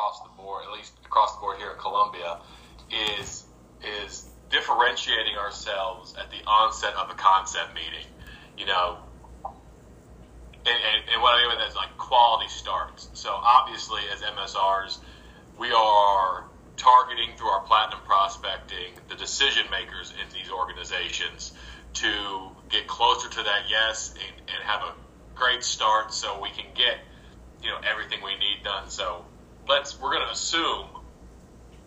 across the board, at least across the board here at Columbia, is is differentiating ourselves at the onset of a concept meeting. You know, and, and, and what I mean by that is like quality starts. So obviously, as MSRs, we are targeting through our platinum prospecting the decision makers in these organizations to get closer to that yes and, and have a great start so we can get you know everything we need done. So let's we're going to assume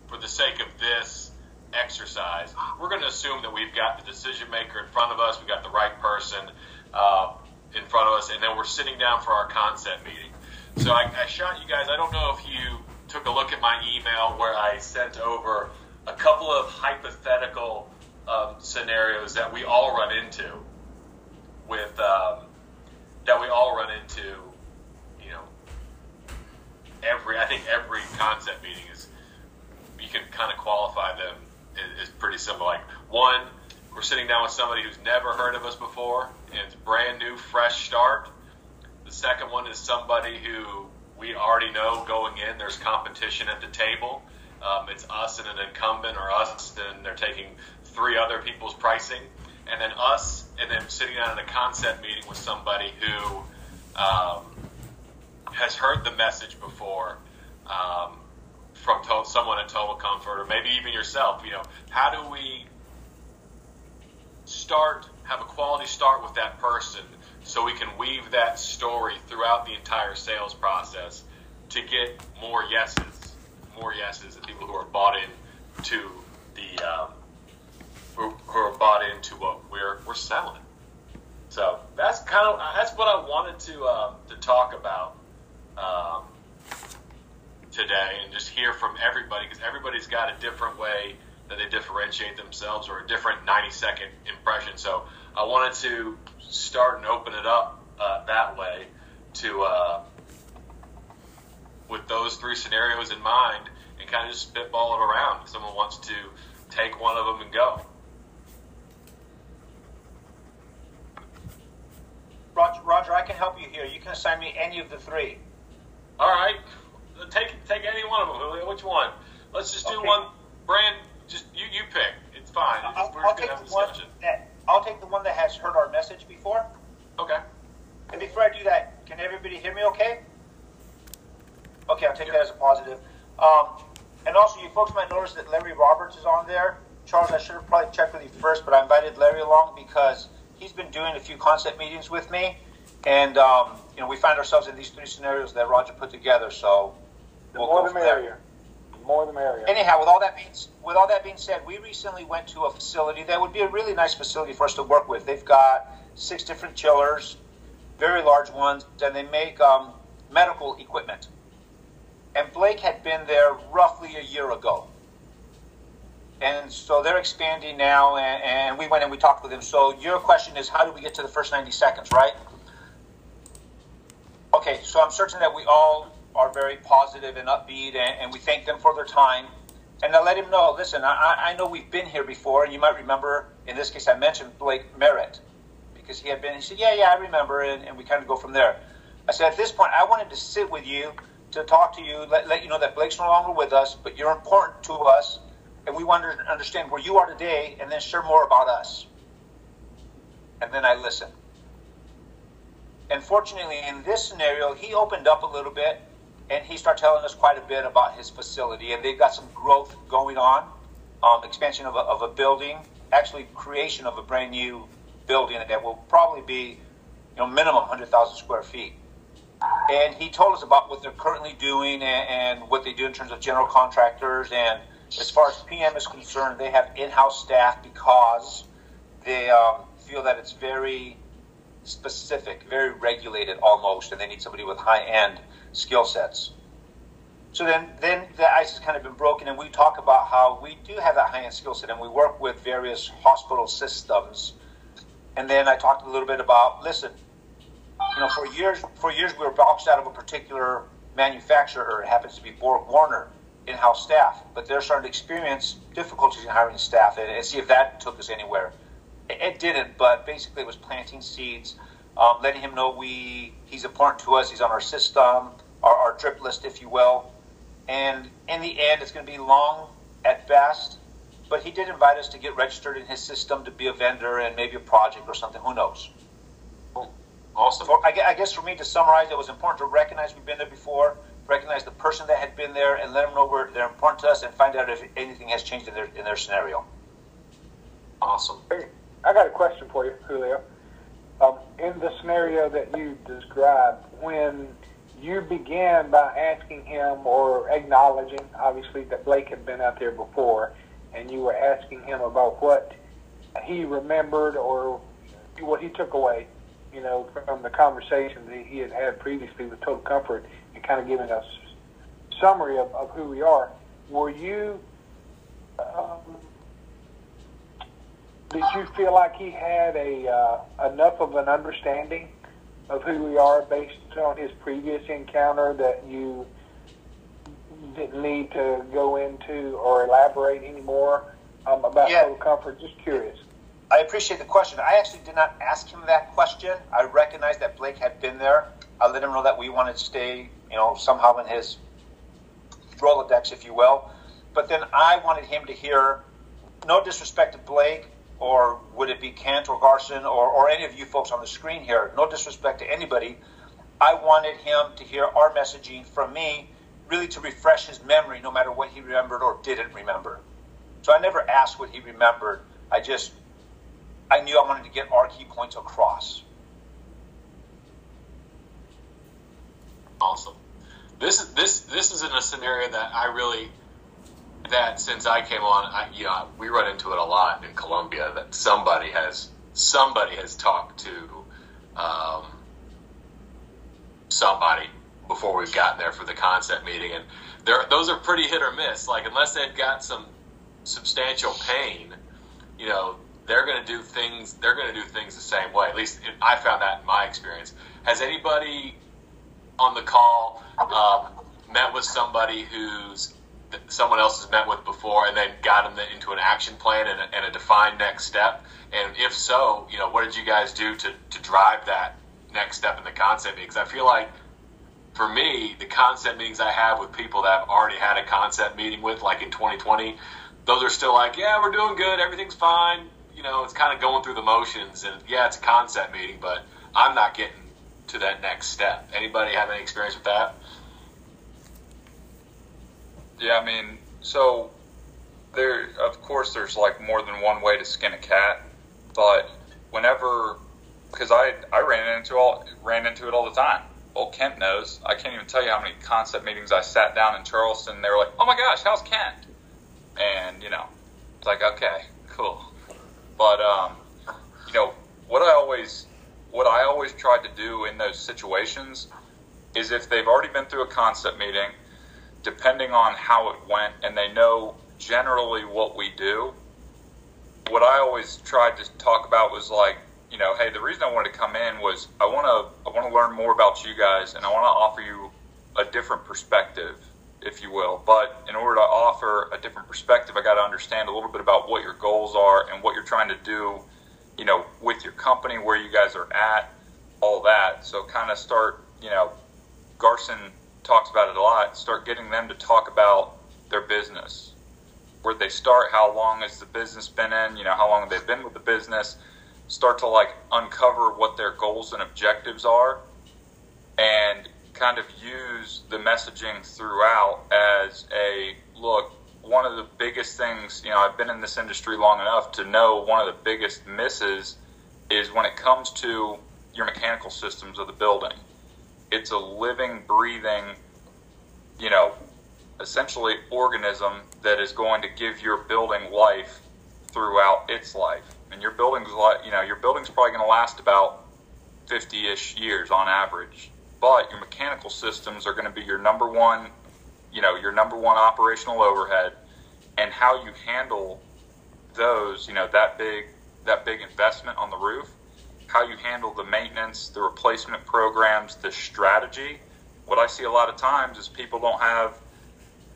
for the sake of this exercise, we're going to assume that we've got the decision maker in front of us, we've got the right person uh, in front of us, and then we're sitting down for our concept meeting. So I, I shot you guys. I don't know if you took a look at my email where I sent over a couple of hypothetical um, scenarios that we all run into with um, that we all run into. Every I think every concept meeting is you can kind of qualify them is, pretty simple. Like one, we're sitting down with somebody who's never heard of us before, and it's brand new, fresh start. The second one is somebody who we already know going in. There's competition at the table. Um, it's us and an incumbent, or us and they're taking three other people's pricing, and then us, and then sitting down in a concept meeting with somebody who um, has heard the message before. Um, from someone at Total Comfort, or maybe even yourself. You know, how do we start, have a quality start with that person, so we can weave that story throughout the entire sales process to get more yeses, more yeses, and people who are bought in to the um, who, who are bought into what we're we're selling. So that's kind of that's what I wanted to um, to talk about. Um, today and just hear from everybody because everybody's got a different way that they differentiate themselves or a different 90 second impression. So I wanted to start and open it up uh, that way to uh, with those three scenarios in mind and kind of just spitball it around. If someone wants to take one of them and go. Roger, Roger, I can help you here. You can assign me any of the three. All right take take any one of them, Julio. Which one? Let's just do okay. one brand. Just you you pick. It's fine. It's I'll, I'll take the one that I'll take the one that has heard our message before. Okay. And before I do that, can everybody hear me? Okay. Okay, I'll take that as a positive. Um, and also, you folks might notice that Larry Roberts is on there. Charles, I should have probably checked with you first, but I invited Larry along because he's been doing a few concept meetings with me, and um, you know we find ourselves in these three scenarios that Roger put together. So the we'll more the merrier. The more the merrier. Anyhow, with all that being with all that being said, we recently went to a facility that would be a really nice facility for us to work with. They've got six different chillers, very large ones, and they make um, medical equipment. And Blake had been there roughly a year ago. And so they're expanding now, and, and we went and we talked with them. So your question is, how do we get to the first 90 seconds, right? Okay, so I'm certain that we all are very positive and upbeat, and, and we thank them for their time. And I let him know, listen, I, I know we've been here before, and you might remember, in this case, I mentioned Blake Merritt because he had been. He said, yeah, yeah, I remember, and, and we kind of go from there. I said, at this point, I wanted to sit with you to talk to you, let, let you know that Blake's no longer with us, but you're important to us, and we want to understand where you are today, and then share more about us. And then I listened. And fortunately, in this scenario, he opened up a little bit and he started telling us quite a bit about his facility, and they've got some growth going on, um, expansion of a, of a building, actually creation of a brand new building that will probably be, you know, minimum 100,000 square feet. And he told us about what they're currently doing and, and what they do in terms of general contractors. And as far as PM is concerned, they have in-house staff because they um, feel that it's very specific, very regulated almost, and they need somebody with high end skill sets. So then, then the ice has kind of been broken, and we talk about how we do have that high end skill set, and we work with various hospital systems. And then I talked a little bit about listen, you know, for years, for years we were boxed out of a particular manufacturer. It happens to be Borg Warner in-house staff, but they're starting to experience difficulties in hiring staff, and, and see if that took us anywhere. It, it didn't, but basically it was planting seeds, um, letting him know we he's important to us. He's on our system our, our drip list, if you will. and in the end, it's going to be long at best. But he did invite us to get registered in his system to be a vendor and maybe a project or something. Who knows? Awesome. For, I guess for me to summarize, it was important to recognize we've been there before, recognize the person that had been there, and let them know where they're important to us, and find out if anything has changed in their in their scenario. Awesome. I got a question for you, Julio. Um, in the scenario that you described, when you began by asking him or acknowledging, obviously, that Blake had been out there before, and you were asking him about what he remembered or what he took away, you know, from the conversation that he had had previously with Total Comfort and kind of giving us summary of, of who we are. Were you, um, did you feel like he had a uh, enough of an understanding of who we are based on his previous encounter that you didn't need to go into or elaborate anymore um, about yeah. total comfort? Just curious. I appreciate the question. I actually did not ask him that question. I recognized that Blake had been there. I let him know that we wanted to stay, you know, somehow in his Rolodex, if you will. But then I wanted him to hear, no disrespect to Blake, or would it be Kent or Garson or, or any of you folks on the screen here? No disrespect to anybody. I wanted him to hear our messaging from me, really to refresh his memory, no matter what he remembered or didn't remember. So I never asked what he remembered. I just, I knew I wanted to get our key points across. Awesome. This is this this is in a scenario that I really that since I came on, I, you know, we run into it a lot in Columbia that somebody has somebody has talked to um, somebody before we've gotten there for the concept meeting, and those are pretty hit or miss. Like unless they've got some substantial pain, you know, they're going to do things. They're going to do things the same way. At least I found that in my experience. Has anybody on the call um, met with somebody who's someone else has met with before and then got them into an action plan and a, and a defined next step? And if so, you know, what did you guys do to, to drive that next step in the concept? Because I feel like for me, the concept meetings I have with people that I've already had a concept meeting with, like in 2020, those are still like, yeah, we're doing good, everything's fine. You know, it's kind of going through the motions, and yeah, it's a concept meeting, but I'm not getting to that next step. Anybody have any experience with that? Yeah, I mean, so there, of course, there's like more than one way to skin a cat, but whenever, because I I ran into all ran into it all the time. Well, Kent knows. I can't even tell you how many concept meetings I sat down in Charleston. They were like, "Oh my gosh, how's Kent?" And you know, it's like, okay, cool. But um, you know, what I always what I always tried to do in those situations is if they've already been through a concept meeting depending on how it went, and they know generally what we do. What I always tried to talk about was like, you know, hey, the reason I wanted to come in was I want to I want to learn more about you guys, and I want to offer you a different perspective, if you will. But in order to offer a different perspective, I got to understand a little bit about what your goals are and what you're trying to do, you know, with your company, where you guys are at, all that. So kind of start, you know, Garson talks about it a lot. Start getting them to talk about their business, where they start, how long has the business been in, you know, how long they've they been with the business. Start to like uncover what their goals and objectives are, and kind of use the messaging throughout as a look. One of the biggest things, you know, I've been in this industry long enough to know one of the biggest misses is when it comes to your mechanical systems of the building it's a living, breathing, you know, essentially organism that is going to give your building life throughout its life. And your building's like, you know, your building's probably going to last about 50-ish years on average. But your mechanical systems are going to be your number one, you know, your number one operational overhead and how you handle those, you know, that big that big investment on the roof how you handle the maintenance, the replacement programs, the strategy. What I see a lot of times is people don't have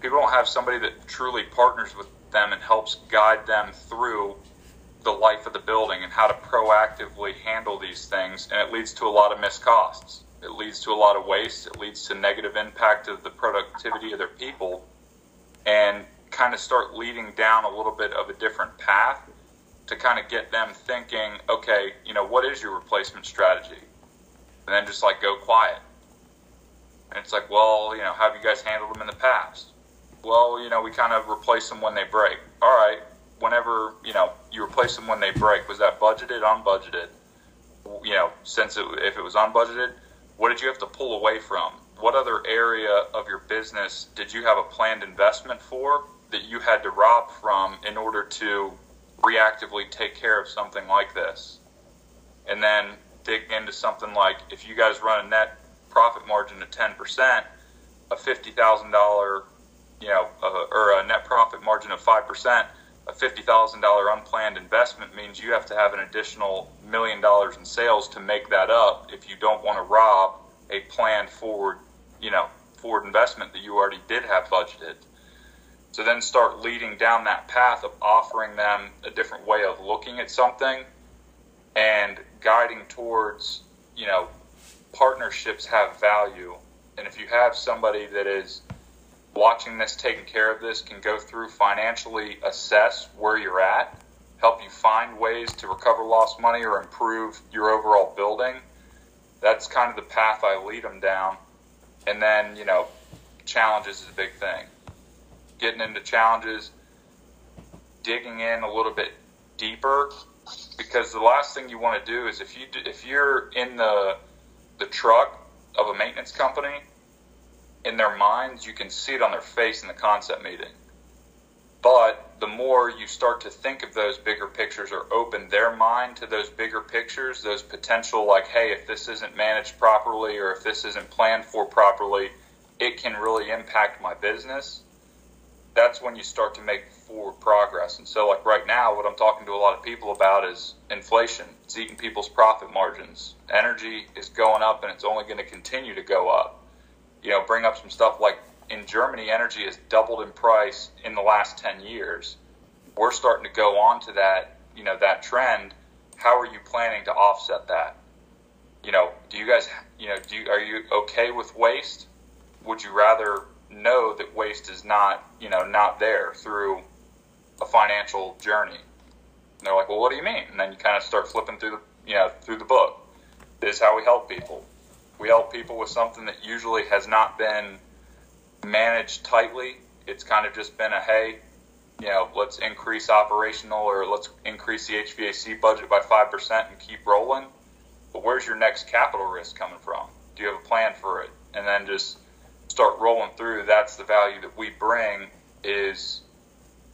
people don't have somebody that truly partners with them and helps guide them through the life of the building and how to proactively handle these things, and it leads to a lot of missed costs. it leads to a lot of waste. It leads to negative impact of the productivity of their people, and kind of start leading down a little bit of a different path to kind of get them thinking, okay, you know, what is your replacement strategy? And then just like go quiet. And it's like, well, you know, how have you guys handled them in the past? Well, you know, we kind of replace them when they break. All right, whenever, you know, you replace them when they break, was that budgeted, unbudgeted? You know, since it, if it was unbudgeted, what did you have to pull away from? What other area of your business did you have a planned investment for that you had to rob from in order to reactively take care of something like this. And then dig into something like if you guys run a net profit margin of 10%, a $50,000, you know, uh, or a net profit margin of 5%, a $50,000 unplanned investment means you have to have an additional million dollars in sales to make that up if you don't want to rob a planned forward, you know, forward investment that you already did have budgeted to then start leading down that path of offering them a different way of looking at something and guiding towards, you know, partnerships have value. And if you have somebody that is watching this, taking care of this, can go through financially assess where you're at, help you find ways to recover lost money or improve your overall building, that's kind of the path I lead them down. And then, you know, challenges is a big thing getting into challenges, digging in a little bit deeper, because the last thing you want to do is if you if you're in the the truck of a maintenance company, in their minds you can see it on their face in the concept meeting. But the more you start to think of those bigger pictures or open their mind to those bigger pictures, those potential like, hey, if this isn't managed properly or if this isn't planned for properly, it can really impact my business that's when you start to make forward progress. And so, like right now, what I'm talking to a lot of people about is inflation. It's eating people's profit margins. Energy is going up, and it's only going to continue to go up. You know, bring up some stuff like in Germany, energy has doubled in price in the last 10 years. We're starting to go on to that, you know, that trend. How are you planning to offset that? You know, do you guys, you know, do you, are you okay with waste? Would you rather know that waste is not, you know, not there through a financial journey. And they're like, well, what do you mean? And then you kind of start flipping through the, you know, through the book. This is how we help people. We help people with something that usually has not been managed tightly. It's kind of just been a, hey, you know, let's increase operational or let's increase the HVAC budget by 5% and keep rolling. But where's your next capital risk coming from? Do you have a plan for it? And then just start rolling through, that's the value that we bring is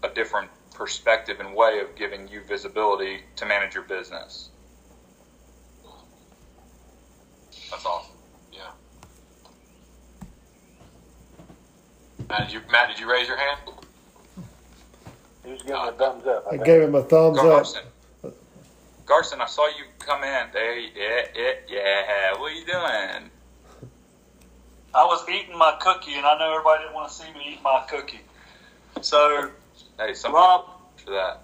a different perspective and way of giving you visibility to manage your business. That's awesome. Yeah. Matt, did you, Matt, did you raise your hand? He was giving a thumbs up. I gave him a thumbs up. Garson, Garson, I saw you come in. Hey, yeah, yeah, yeah. What are you doing? I was eating my cookie, and I know everybody didn't want to see me eat my cookie. So, Hey, some Rob, for that.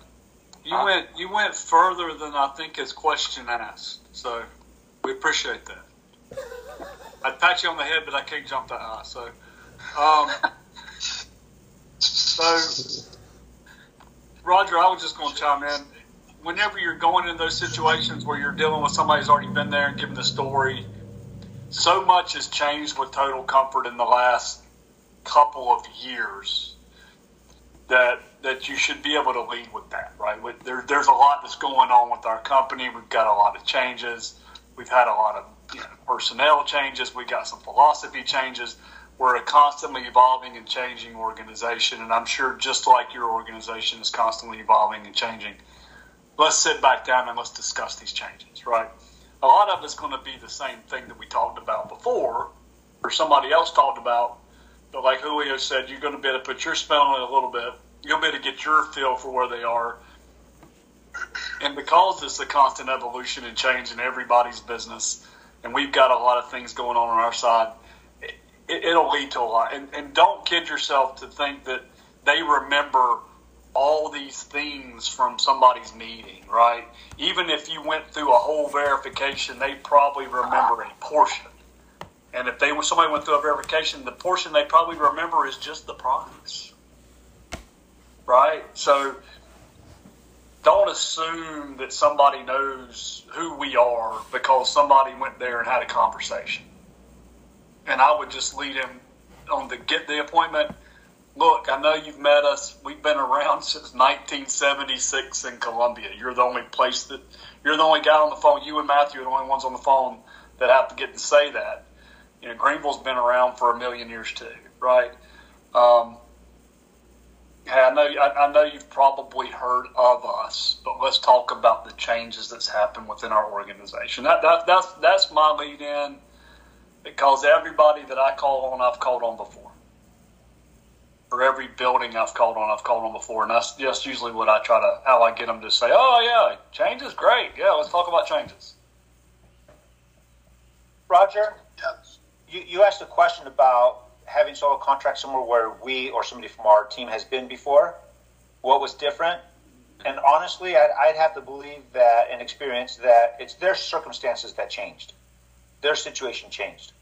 you Huh? went you went further than I think his question asked. So, we appreciate that. I'd pat you on the head, but I can't jump that high. So, um, so Roger, I was just going to chime in. Whenever you're going in those situations where you're dealing with somebody who's already been there and giving the story, so much has changed with Total Comfort in the last couple of years that that you should be able to lead with that, right? There, there's a lot that's going on with our company. We've got a lot of changes. We've had a lot of you know, personnel changes. We got some philosophy changes. We're a constantly evolving and changing organization, and I'm sure just like your organization is constantly evolving and changing. Let's sit back down and let's discuss these changes, right? A lot of it's going to be the same thing that we talked about before, or somebody else talked about. But like Julio said, you're going to be able to put your spin on it a little bit. To be able to get your feel for where they are. And because it's a constant evolution and change in everybody's business, and we've got a lot of things going on on our side, it, it'll lead to a lot. And, and don't kid yourself to think that they remember all these things from somebody's meeting, right? Even if you went through a whole verification, they probably remember a portion. And if they somebody went through a verification, the portion they probably remember is just the price, right? So don't assume that somebody knows who we are because somebody went there and had a conversation. And I would just lead him on the get the appointment. Look, I know you've met us. We've been around since 1976 in Columbia. You're the only place that you're the only guy on the phone. You and Matthew are the only ones on the phone that have to get to say that. You know, Greenville's been around for a million years too, right? Um, Hey, I know I, I know you've probably heard of us, but let's talk about the changes that's happened within our organization. That, that that's that's my lead in because everybody that I call on, I've called on before. For every building I've called on, I've called on before, and that's just usually what I try to how I get them to say, "Oh yeah, change is great. Yeah, let's talk about changes." Roger, yes. you, you asked a question about having solo contract somewhere where we or somebody from our team has been before? What was different? And honestly, I'd, I'd have to believe that and experience that it's their circumstances that changed. Their situation changed.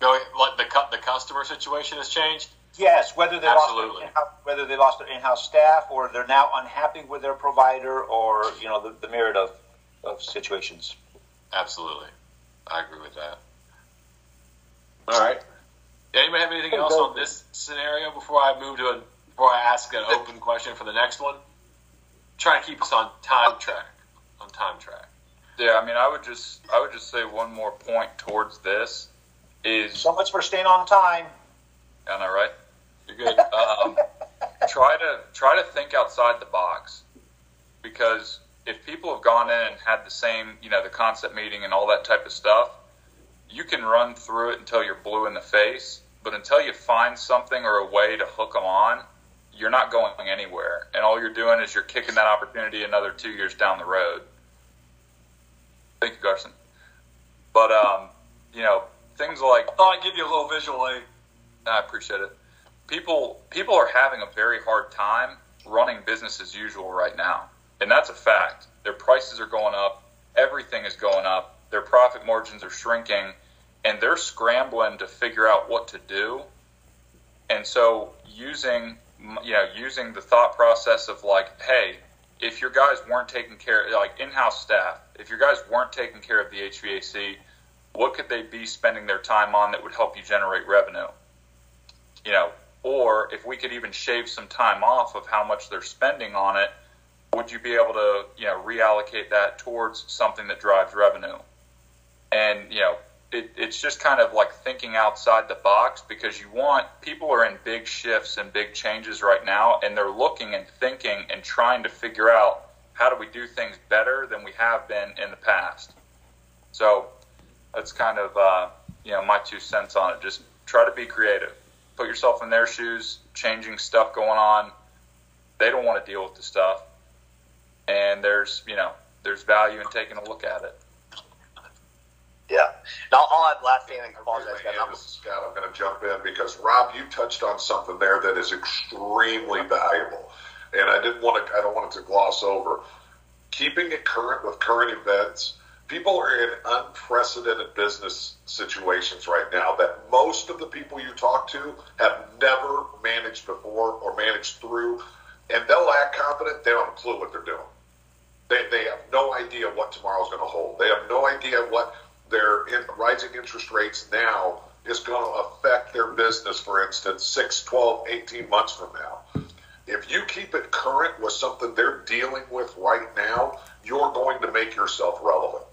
Going like the the customer situation has changed. Yes, whether they Absolutely. lost their whether they lost their in-house staff or they're now unhappy with their provider or you know the, the myriad of, of situations. Absolutely, I agree with that. All right. Anybody have anything else on this scenario before I move to a before I ask an open question for the next one? Try to keep us on time track. On time track. Yeah, I mean, I would just I would just say one more point towards this is so much for staying on time. I know, right? You're good. Um, try to try to think outside the box because if people have gone in and had the same, you know, the concept meeting and all that type of stuff, you can run through it until you're blue in the face, but until you find something or a way to hook them on, you're not going anywhere. And all you're doing is you're kicking that opportunity another two years down the road. Thank you, Garson. But, um, you know, things like. Oh, I give you a little visual eh? aid. I appreciate it. People, people are having a very hard time running business as usual right now. And that's a fact. Their prices are going up. Everything is going up their profit margins are shrinking, and they're scrambling to figure out what to do. And so using you know using the thought process of like, hey, if your guys weren't taking care like in-house staff, if your guys weren't taking care of the HVAC, what could they be spending their time on that would help you generate revenue? You know, or if we could even shave some time off of how much they're spending on it, would you be able to, you know, reallocate that towards something that drives revenue? and you know it, it's just kind of like thinking outside the box because you want people are in big shifts and big changes right now and they're looking and thinking and trying to figure out how do we do things better than we have been in the past so that's kind of uh, you know my two cents on it just try to be creative put yourself in their shoes changing stuff going on they don't want to deal with the stuff and there's you know there's value in taking a look at it yeah. Now, I'll add last thing. I apologize. Really this is Scott. I'm going to jump in because Rob, you touched on something there that is extremely valuable, and I didn't want to. I don't want it to gloss over. Keeping it current with current events. People are in unprecedented business situations right now that most of the people you talk to have never managed before or managed through, and they'll act confident. They don't have a clue what they're doing. They, they have no idea what tomorrow's going to hold. They have no idea what their in, rising interest rates now is going to affect their business, for instance, 6, 12, 18 months from now. If you keep it current with something they're dealing with right now, you're going to make yourself relevant.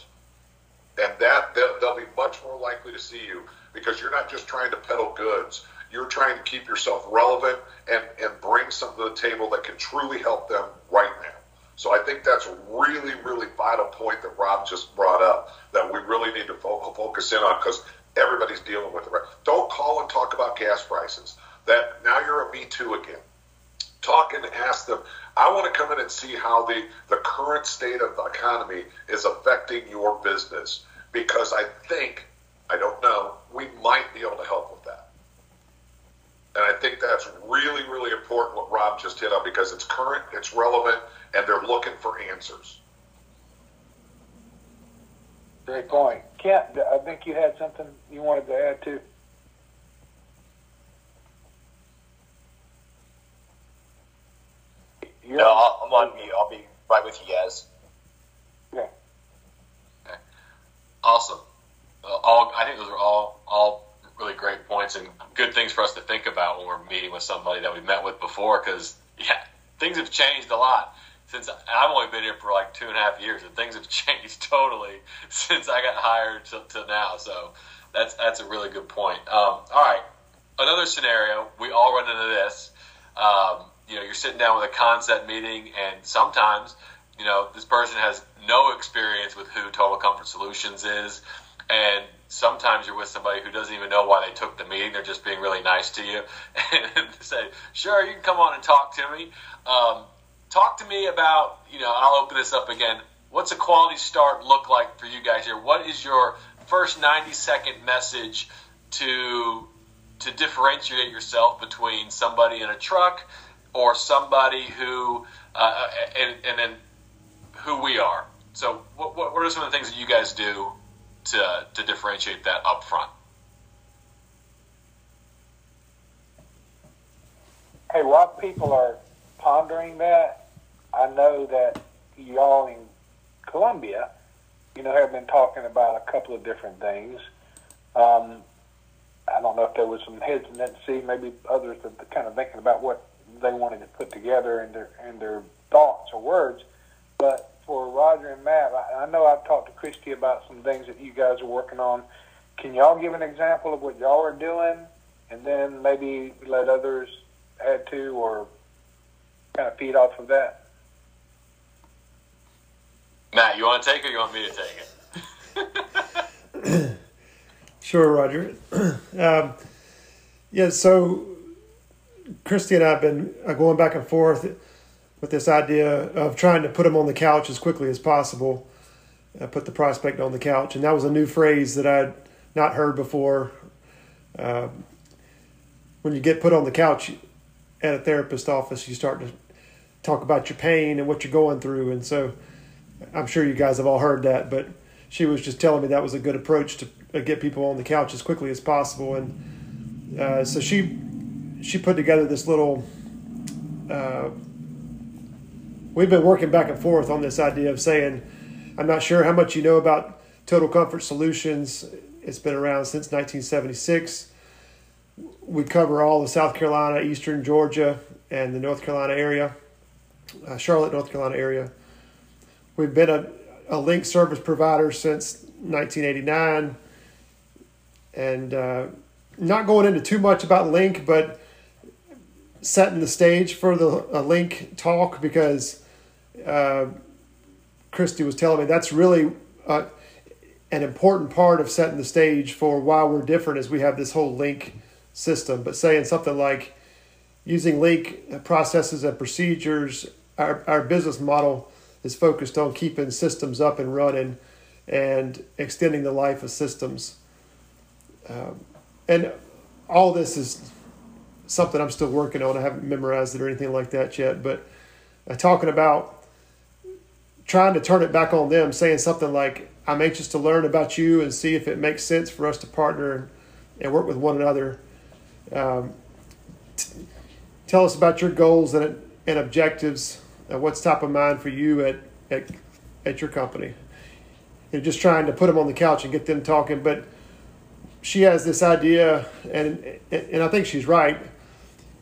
And that they'll, be much more likely to see you because you're not just trying to peddle goods. You're trying to keep yourself relevant and, and bring something to the table that can truly help them right now. So I think that's a really, really vital point that Rob just brought up that we really need to focus in on because everybody's dealing with it. Right? Don't call and talk about gas prices. That now you're a Me Too again. Talk and ask them. I want to come in and see how the the current state of the economy is affecting your business because I think I don't know we might be able to help with that. And I think that's really, really important what Rob just hit on because it's current, it's relevant, and they're looking for answers. Great point. Kent, I think you had something you wanted to add to. You're No, I'll, I'm on mute. I'll be right with you guys. Yeah. Okay. Awesome. Uh, all I think those are all all really great points and good things for us to think about when we're meeting with somebody that we've met with before. Because yeah, things have changed a lot since I've only been here for like two and a half years, and things have changed totally since I got hired to, to now. So that's that's a really good point. Um, all right, another scenario we all run into this. Um, you know, you're sitting down with a concept meeting, and sometimes you know this person has no experience with who Total Comfort Solutions is, and sometimes you're with somebody who doesn't even know why they took the meeting. They're just being really nice to you and say, "Sure, you can come on and talk to me." Um, talk to me about you know. I'll open this up again. What's a quality start look like for you guys here? What is your first 90 second message to to differentiate yourself between somebody in a truck or somebody who uh, and, and then who we are. So, what, what are some of the things that you guys do to to differentiate that up front? Hey, while people are pondering that, I know that y'all in Columbia, you know, have been talking about a couple of different things. Um, I don't know if there was some hesitancy, maybe others that kind of thinking about what they wanted to put together in their in their thoughts or words. But for Roger and Matt, I, I know I've talked to Christy about some things that you guys are working on. Can y'all give an example of what y'all are doing, and then maybe let others add to or kind of feed off of that? Matt, you want to take it or you want me to take it? Sure, Roger. um, yeah, so Christy and I have been uh, going back and forth with this idea of trying to put them on the couch as quickly as possible, uh, put the prospect on the couch. And that was a new phrase that I'd not heard before. Uh, when you get put on the couch at a therapist office, you start to talk about your pain and what you're going through. And so I'm sure you guys have all heard that, but she was just telling me that was a good approach to uh, get people on the couch as quickly as possible. And uh, so she she put together this little. Uh, we've been working back and forth on this idea of saying, I'm not sure how much you know about Total Comfort Solutions. It's been around since 1976. We cover all of South Carolina, Eastern Georgia, and the North Carolina area, uh, Charlotte, North Carolina area. We've been a, a link service provider since 1989 and uh, not going into too much about Link, but setting the stage for the uh, Link talk because uh, Christy was telling me that's really uh, an important part of setting the stage for why we're different is we have this whole Link system. But saying something like using Link processes and procedures, our, our business model is focused on keeping systems up and running and extending the life of systems. Um, and all this is something I'm still working on. I haven't memorized it or anything like that yet, but uh, talking about trying to turn it back on them, saying something like, I'm anxious to learn about you and see if it makes sense for us to partner and work with one another. Um, t- tell us about your goals and, and objectives. And what's top of mind for you at, at, at your company? And just trying to put them on the couch and get them talking, but she has this idea, and and I think she's right.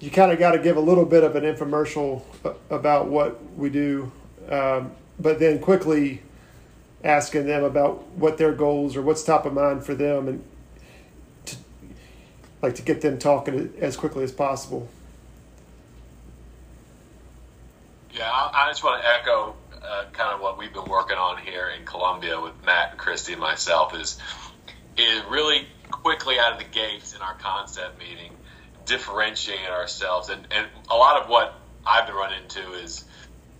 You kind of got to give a little bit of an infomercial about what we do, um, but then quickly asking them about what their goals or what's top of mind for them, and to, like to get them talking as quickly as possible. Yeah, I, just want to echo uh, kind of what we've been working on here in Columbia with Matt and Christy and myself is is really quickly out of the gates in our concept meeting, differentiating ourselves. And, and a lot of what I've been running into is,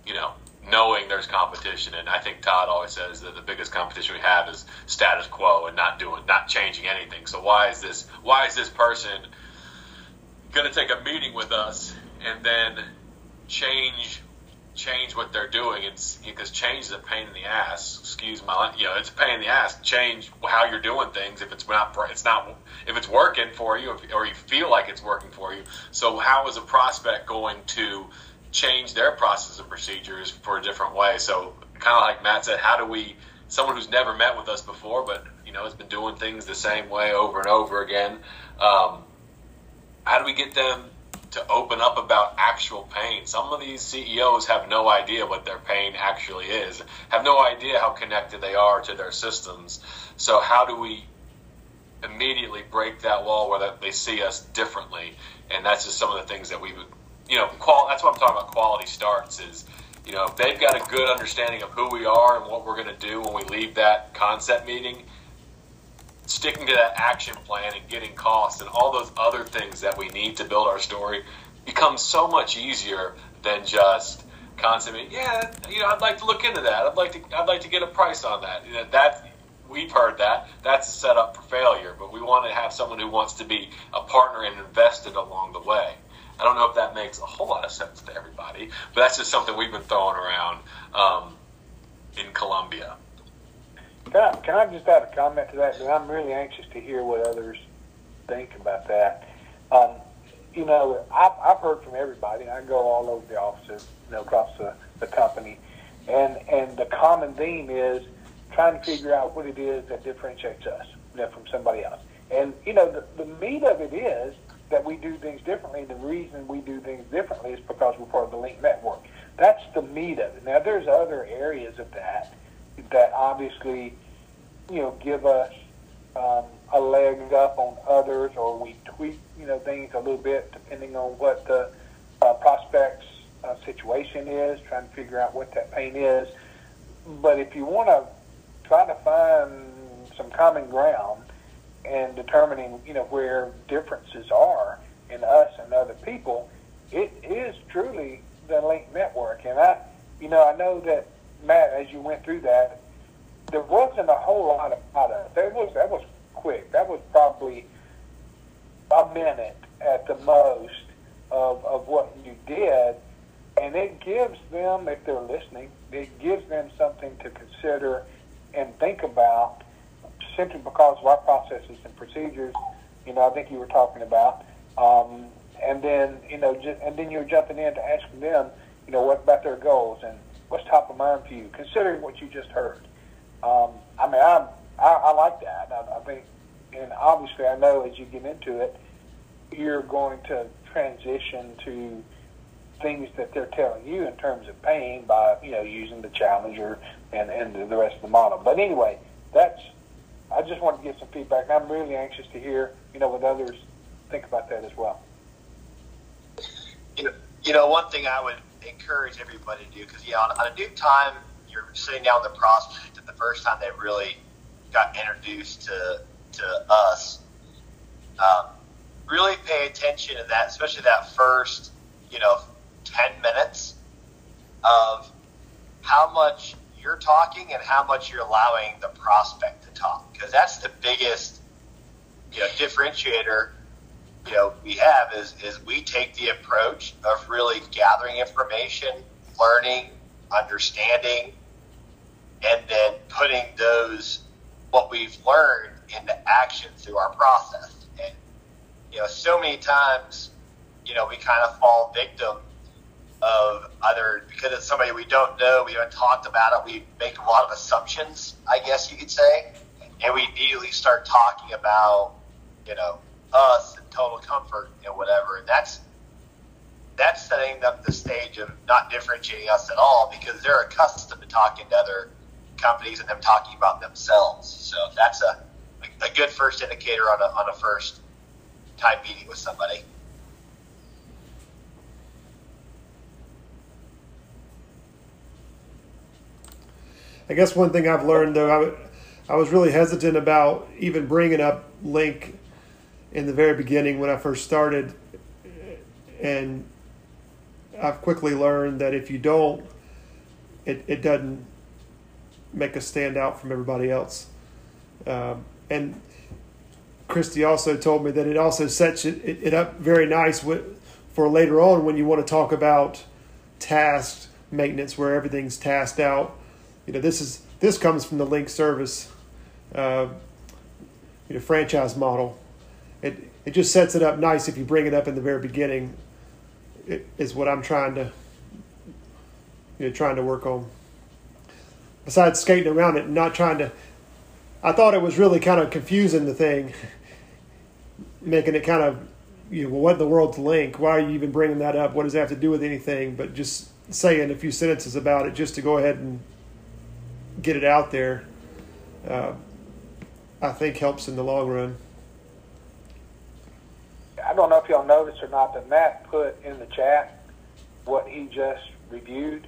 you know, knowing there's competition. And I think Todd always says that the biggest competition we have is status quo and not doing, not changing anything. So why is this, why is this person going to take a meeting with us and then change change what they're doing. It's because change is a pain in the ass. Excuse my, you know, it's a pain in the ass. Change how you're doing things if it's not, it's not, if it's working for you, or you feel like it's working for you. So how is a prospect going to change their process and procedures for a different way? So kind of like Matt said, how do we, someone who's never met with us before, but you know has been doing things the same way over and over again. Um, how do we get them to open up about actual pain. Some of these CEOs have no idea what their pain actually is, have no idea how connected they are to their systems. So, how do we immediately break that wall where they see us differently? And that's just some of the things that we would, you know, qual- that's what I'm talking about. Quality starts is, you know, if they've got a good understanding of who we are and what we're going to do when we leave that concept meeting, sticking to that action plan and getting costs and all those other things that we need to build our story becomes so much easier than just constantly, yeah, you know, I'd like to look into that. I'd like to, I'd like to get a price on that. You know, that we've heard that that's set up for failure. But we want to have someone who wants to be a partner and invested along the way. I don't know if that makes a whole lot of sense to everybody, but that's just something we've been throwing around um, in Columbia. Can I, can I just add a comment to that? I'm really anxious to hear what others think about that. Um, you know, I've, I've heard from everybody. I go all over the offices, you know, across the, the company, and and the common theme is trying to figure out what it is that differentiates us you know, from somebody else. And you know, the, the meat of it is that we do things differently. The reason we do things differently is because we're part of the Link Network. That's the meat of it. Now, there's other areas of that that obviously, you know, give us um, a leg up on others, or we tweak, you know, things a little bit depending on what the uh, prospect's uh, situation is, trying to figure out what that pain is. But if you want to try to find some common ground and determining, you know, where differences are in us and other people, it is truly the link network. And I, you know, I know that Matt, as you went through that, there wasn't a whole lot about it. That was that was quick. That was probably a minute at the most of of what you did, and it gives them, if they're listening, it gives them something to consider and think about, simply because of our processes and procedures. You know, I think you were talking about, um, and then you know, just, and then you're jumping in to asking them, you know, what about their goals and what's top of mind for you, considering what you just heard. Um, I mean, I'm, I, I like that. I, I think, and obviously, I know as you get into it, you're going to transition to things that they're telling you in terms of pain by you know using the Challenger and and the rest of the model. But anyway, that's. I just want to get some feedback. I'm really anxious to hear you know what others think about that as well. You know, you know one thing I would encourage everybody to do because yeah, on, on a new time, you're sitting down with the prospect, and the first time they really got introduced to to us, um, really pay attention to that, especially that first, you know, ten minutes of how much you're talking and how much you're allowing the prospect to talk, because that's the biggest, you know, differentiator you know we have is is we take the approach of really gathering information, learning, understanding, and then putting those what we've learned into action through our process. And you know, so many times, you know, we kind of fall victim of either because it's somebody we don't know, we haven't talked about it, we make a lot of assumptions, I guess you could say, and we immediately start talking about, you know, us and total comfort and whatever. And that's that's setting up the stage of not differentiating us at all because they're accustomed to talking to other companies and them talking about themselves. So that's a a good first indicator on a on a first time meeting with somebody. I guess one thing I've learned though, I, I was really hesitant about even bringing up Link in the very beginning when I first started, and I've quickly learned that if you don't, it, it doesn't make us stand out from everybody else. Um, and Christy also told me that it also sets it, it, it up very nice with, for later on when you want to talk about tasks maintenance where everything's tasked out. You know, this is this comes from the link service, uh, you know, franchise model. It it just sets it up nice if you bring it up in the very beginning. It is what I'm trying to you know trying to work on. Besides skating around it and not trying to, I thought it was really kind of confusing the thing, making it kind of you know, well, what in the world's link? Why are you even bringing that up? What does that have to do with anything? But just saying a few sentences about it just to go ahead and get it out there, uh, I think helps in the long run. I don't know if y'all noticed or not, but Matt put in the chat what he just reviewed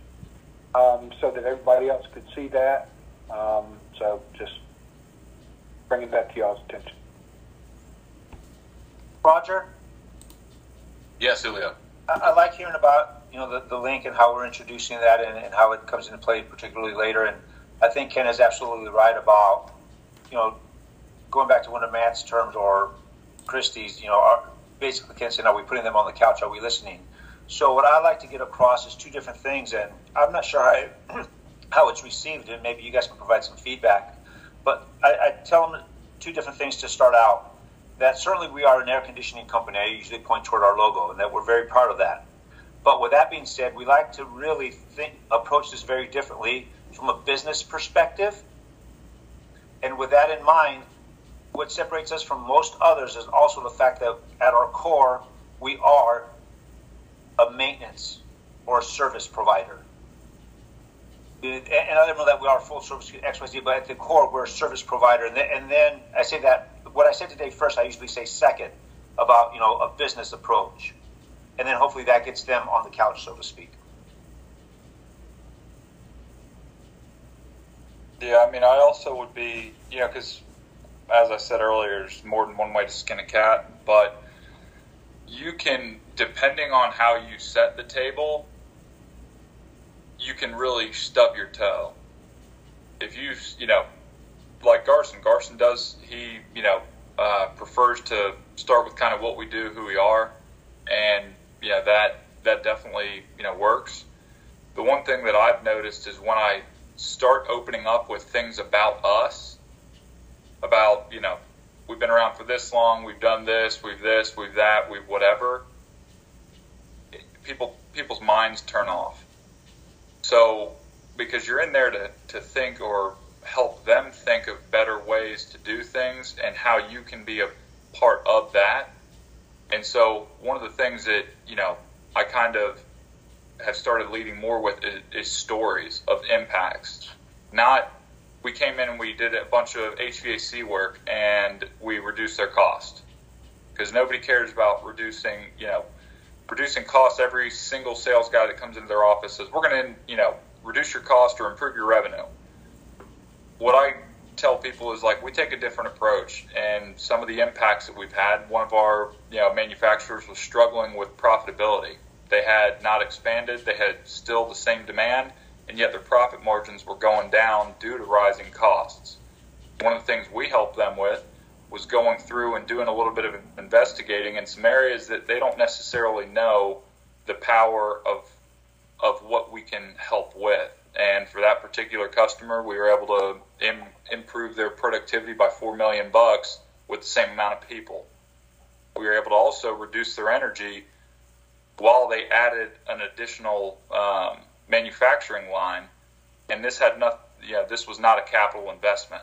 um, so that everybody else could see that. Um, so just bringing that to y'all's attention. Roger, Yes, Julio. I, I like hearing about you know the, the link and how we're introducing that and, and how it comes into play, particularly later. And I think Ken is absolutely right about you know going back to one of Matt's terms or Christie's. You know, are, basically Ken saying, "Are we putting them on the couch? Are we listening?" So what I like to get across is two different things, and I'm not sure how how it's received, and maybe you guys can provide some feedback. But I, I tell them two different things to start out that certainly we are an air conditioning company. I usually point toward our logo, and that we're very proud of that. But with that being said, we like to really think, approach this very differently from a business perspective. And with that in mind, what separates us from most others is also the fact that at our core, we are a maintenance or a service provider. And I don't know that we are full service XYZ, but at the core, we're a service provider. And then, and then I say that what I said today first, I usually say second about you know a business approach, and then hopefully that gets them on the couch, so to speak. Yeah, I mean, I also would be, you know, because as I said earlier, there's more than one way to skin a cat, but you can, depending on how you set the table, you can really stub your toe. If you, you know, like Garson. Garson does he you know uh, prefers to start with kind of what we do, who we are, and yeah, that that definitely you know works. The one thing that I've noticed is when I start opening up with things about us, about you know we've been around for this long, we've done this, we've this, we've that, we've whatever. People people's minds turn off. So because you're in there to, to think or help them think of better ways to do things and how you can be a part of that. And so, one of the things that, you know, I kind of have started leading more with is, is stories of impacts. Not, we came in and we did a bunch of HVAC work and we reduced their cost. Because nobody cares about reducing, you know, reducing costs. Every single sales guy that comes into their office says, we're going to, you know, reduce your cost or improve your revenue. What I tell people is like we take a different approach and some of the impacts that we've had. One of our you know manufacturers was struggling with profitability. They had not expanded. They had still the same demand and yet their profit margins were going down due to rising costs one of the things we helped them with was going through and doing a little bit of investigating in some areas that they don't necessarily know the power of of what we can help with and for that particular customer, we were able to Im- improve their productivity by four million bucks with the same amount of people. We were able to also reduce their energy while they added an additional um, manufacturing line, and this had nothing. Yeah, this was not a capital investment.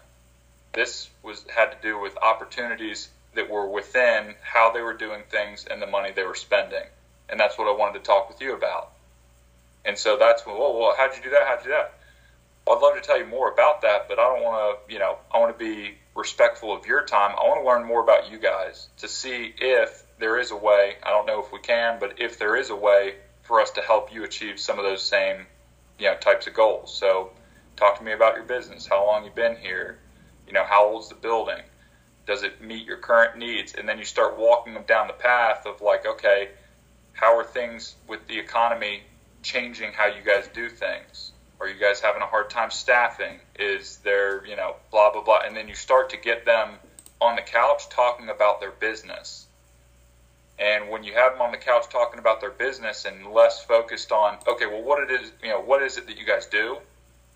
This was had to do with opportunities that were within how they were doing things and the money they were spending, and that's what I wanted to talk with you about. And so that's well, well, how'd you do that? How'd you do that? Well, I'd love to tell you more about that, but I don't want to, you know, I want to be respectful of your time. I want to learn more about you guys to see if there is a way. I don't know if we can, but if there is a way for us to help you achieve some of those same, you know, types of goals. So, talk to me about your business. How long you've been here? You know, how old's the building? Does it meet your current needs? And then you start walking them down the path of like, okay, how are things with the economy changing how you guys do things? Are you guys having a hard time staffing? Is there, you know, blah, blah, blah. And then you start to get them on the couch talking about their business. And when you have them on the couch talking about their business and less focused on, okay, well, what it is, you know, what is it that you guys do?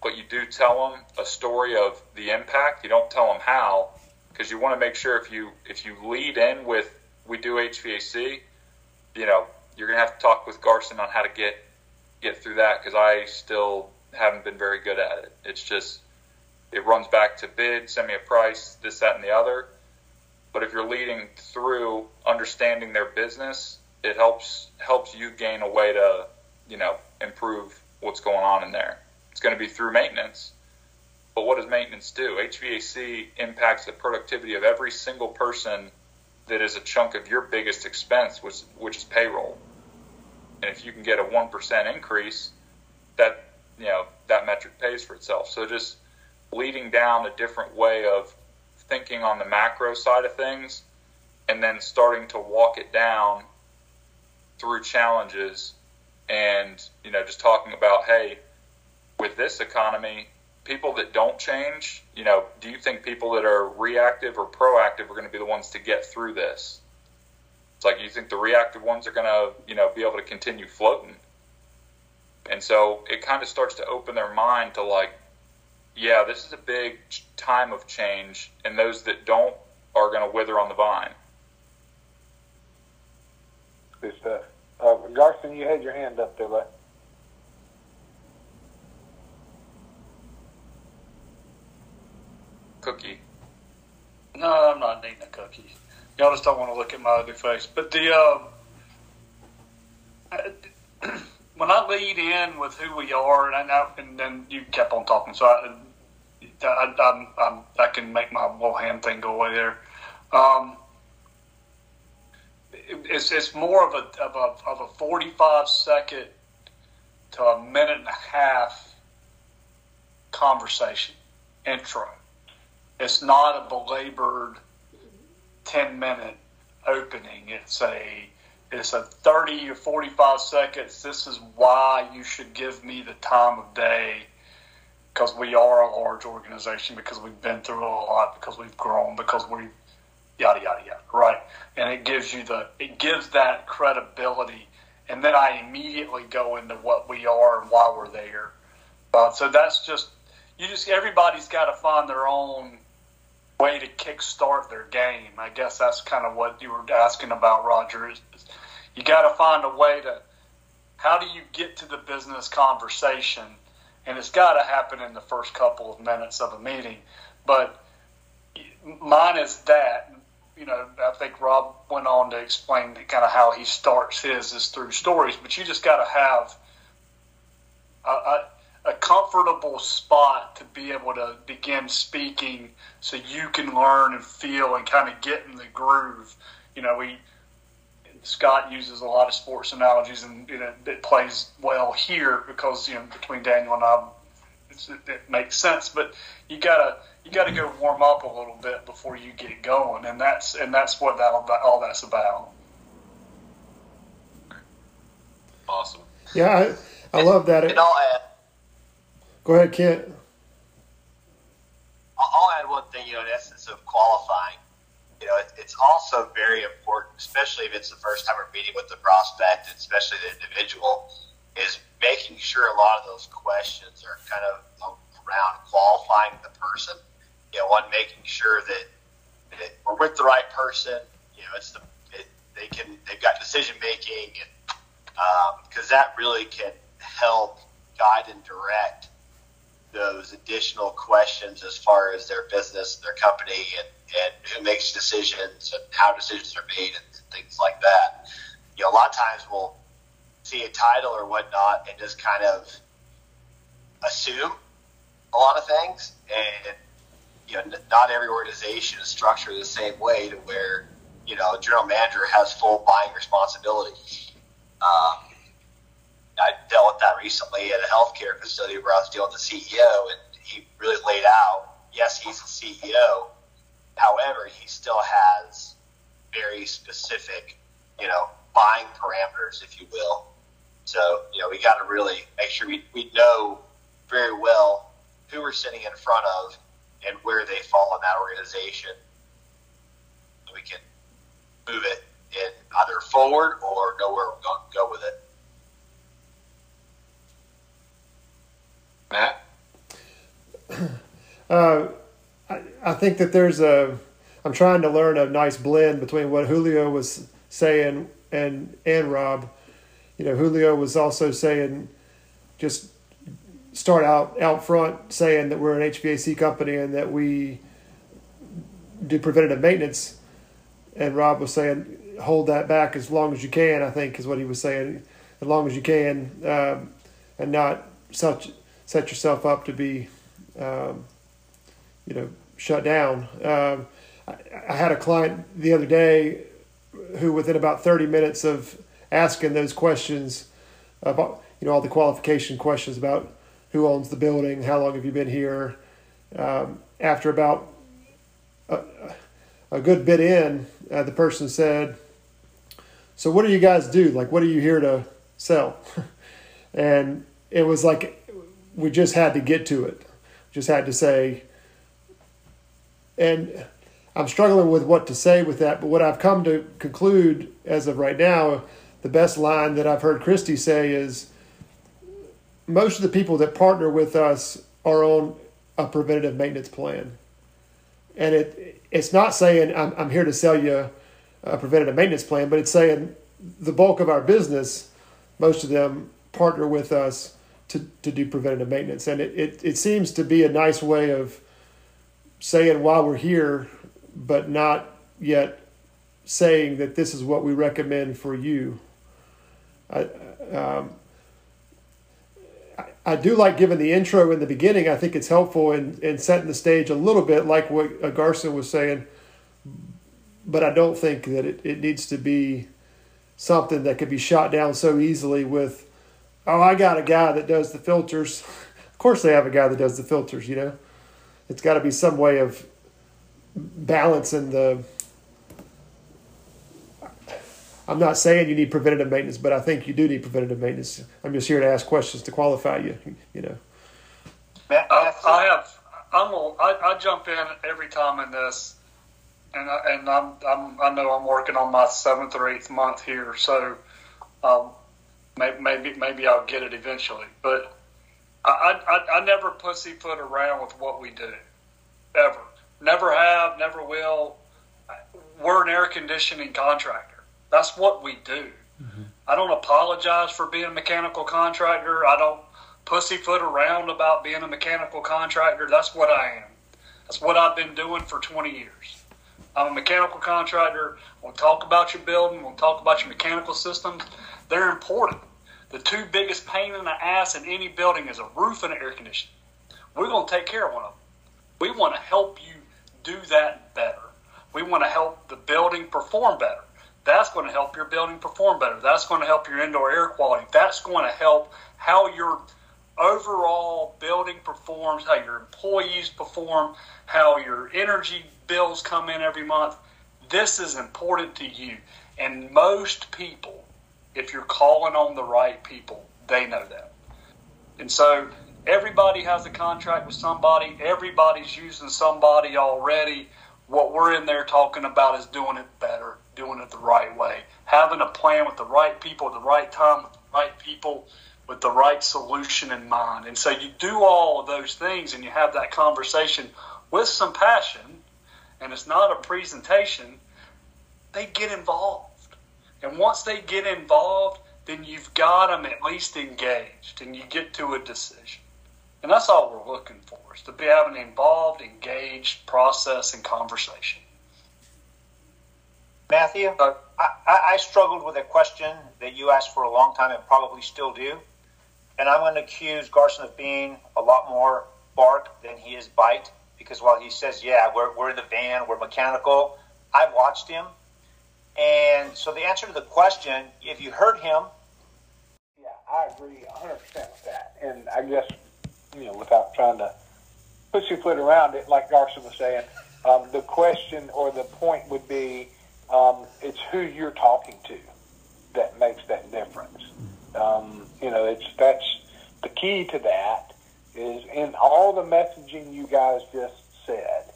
But you do tell them a story of the impact. You don't tell them how, because you want to make sure if you if you lead in with we do HVAC, you know, you're gonna have to talk with Garson on how to get get through that because I still haven't been very good at it. It's just it runs back to bid, send me a price, this, that, and the other. But if you're leading through understanding their business, it helps helps you gain a way to, you know, improve what's going on in there. It's going to be through maintenance. But what does maintenance do? HVAC impacts the productivity of every single person that is a chunk of your biggest expense, which which is payroll. And if you can get a one percent increase, that you know that metric pays for itself. So just leading down a different way of thinking on the macro side of things and then starting to walk it down through challenges and you know just talking about hey with this economy people that don't change you know do you think people that are reactive or proactive are going to be the ones to get through this? It's like you think the reactive ones are going to you know be able to continue floating? And so it kind of starts to open their mind to like yeah, this is a big time of change, and those that don't are going to wither on the vine. Good stuff. Uh, Garson, you had your hand up there, bud. Cookie. No, I'm not needing a cookie. Y'all just don't want to look at my ugly face. But the uh, when I lead in with who we are, and I, know, and then you kept on talking, so I, I, I'm, I'm, i can make my little hand thing go away there. Um, it, it's, it's more of a, of a, of a 45 second to a minute and a half conversation intro. It's not a belabored 10 minute opening. It's a, it's a 30 or 45 seconds. This is why you should give me the time of day because we are a large organization, because we've been through a lot, because we've grown, because we yada yada yada, right? And it gives you the it gives that credibility, and then I immediately go into what we are and why we're there. So that's just you just everybody's got to find their own way to kickstart their game. I guess that's kind of what you were asking about, Roger. You got to find a way to how do you get to the business conversation and it's got to happen in the first couple of minutes of a meeting. But mine is that. You know, I think Rob went on to explain kind of how he starts his is through stories, but you just got to have a, a, a comfortable spot to be able to begin speaking, so you can learn and feel and kind of get in the groove. You know, we Scott uses a lot of sports analogies, and you know, it plays well here because you know between Daniel and I, it makes sense. But you gotta you gotta go warm up a little bit before you get going, and that's and that's what that all that's about. Awesome. Yeah, I, I love that. And I'll add. Go ahead, Kent. I'll add one thing. You know, in essence of qualifying you know, it, it's also very important, especially if it's the first time we're meeting with the prospect, and especially the individual, is making sure a lot of those questions are kind of around qualifying the person. You know, one making sure that, that we're with the right person. You know, it's the it, they can they've got decision making, because um, that really can help guide and direct those additional questions as far as their business, their company, and and who makes decisions and how decisions are made and things like that. You know, a lot of times we'll see a title or whatnot and just kind of assume a lot of things, and you know, not every organization is structured the same way to where you know, a general manager has full buying responsibility. Um, I dealt with that recently at a healthcare facility where I was dealing with the CEO, and he really laid out. Yes, he's the CEO, However, he still has very specific, you know, buying parameters, if you will. So, you know, we got to really make sure we, we know very well who we're sitting in front of and where they fall in that organization. We can move it it either forward or know where we're going to go with it. Matt? Uh, I, I think that there's a. I'm trying to learn a nice blend between what Julio was saying and and Rob. You know, Julio was also saying just start out out front saying that we're an HVAC company and that we do preventative maintenance, and Rob was saying hold that back as long as you can. I think is what he was saying, as long as you can, um, and not such set yourself up to be, um, you know, shut down. Um, I, I had a client the other day who, within about thirty minutes of asking those questions about, you know, all the qualification questions about who owns the building, how long have you been here, um, after about a, a good bit in, uh, the person said, "So what do you guys do? Like, what are you here to sell?" and it was like we just had to get to it. Just had to say, and I'm struggling with what to say with that. But what I've come to conclude as of right now, the best line that I've heard Christy say is, most of the people that partner with us are on a preventative maintenance plan, and it it's not saying I'm I'm here to sell you a preventative maintenance plan, but it's saying the bulk of our business, most of them partner with us to, to do preventative maintenance. And it, it, it seems to be a nice way of saying while we're here, but not yet saying that this is what we recommend for you. I, um, I, I do like giving the intro in the beginning. I think it's helpful in, in setting the stage a little bit, like what Garson was saying. But I don't think that it, it needs to be something that could be shot down so easily with, oh, I got a guy that does the filters. of course, they have a guy that does the filters, you know? It's got to be some way of balancing the. I'm not saying you need preventative maintenance, but I think you do need preventative maintenance. I'm just here to ask questions to qualify you, you know. Matt, I, I have. I'm. A, I, I jump in every time in this, and I, and I'm, I'm. I know I'm working on my seventh or eighth month here, so um, maybe maybe maybe I'll get it eventually. But I I, I never pussyfoot around with what we do, ever. Never have. Never will. We're an air conditioning contractor. That's what we do. Mm-hmm. I don't apologize for being a mechanical contractor. I don't pussyfoot around about being a mechanical contractor. That's what I am. That's what I've been doing for 20 years. I'm a mechanical contractor. We'll talk about your building. We'll talk about your mechanical systems. They're important. The two biggest pain in the ass in any building is a roof and an air conditioning. We're going to take care of one of them. We want to help you do that better. We want to help the building perform better. That's going to help your building perform better. That's going to help your indoor air quality. That's going to help how your overall building performs, how your employees perform, how your energy bills come in every month. This is important to you. And most people, if you're calling on the right people, they know that. And so everybody has a contract with somebody, everybody's using somebody already. What we're in there talking about is doing it better, doing it the right way, having a plan with the right people at the right time, with the right people, with the right solution in mind. And so you do all of those things and you have that conversation with some passion, and it's not a presentation, they get involved. And once they get involved, then you've got them at least engaged and you get to a decision. And that's all we're looking for is to be having an involved, engaged process and conversation. Matthew, Uh, I, I struggled with a question that you asked for a long time and probably still do. And I'm going to accuse Garson of being a lot more bark than he is bite because while he says, yeah, we're, we're in the van, we're mechanical, I've watched him. And so the answer to the question, if you heard him, Yeah, I agree 100% with that. And I guess, you know, without trying to pussyfoot around it, like Garson was saying, um, the question or the point would be um, it's who you're talking to that makes that difference. Um, you know, it's that's the key to that is in all the messaging you guys just said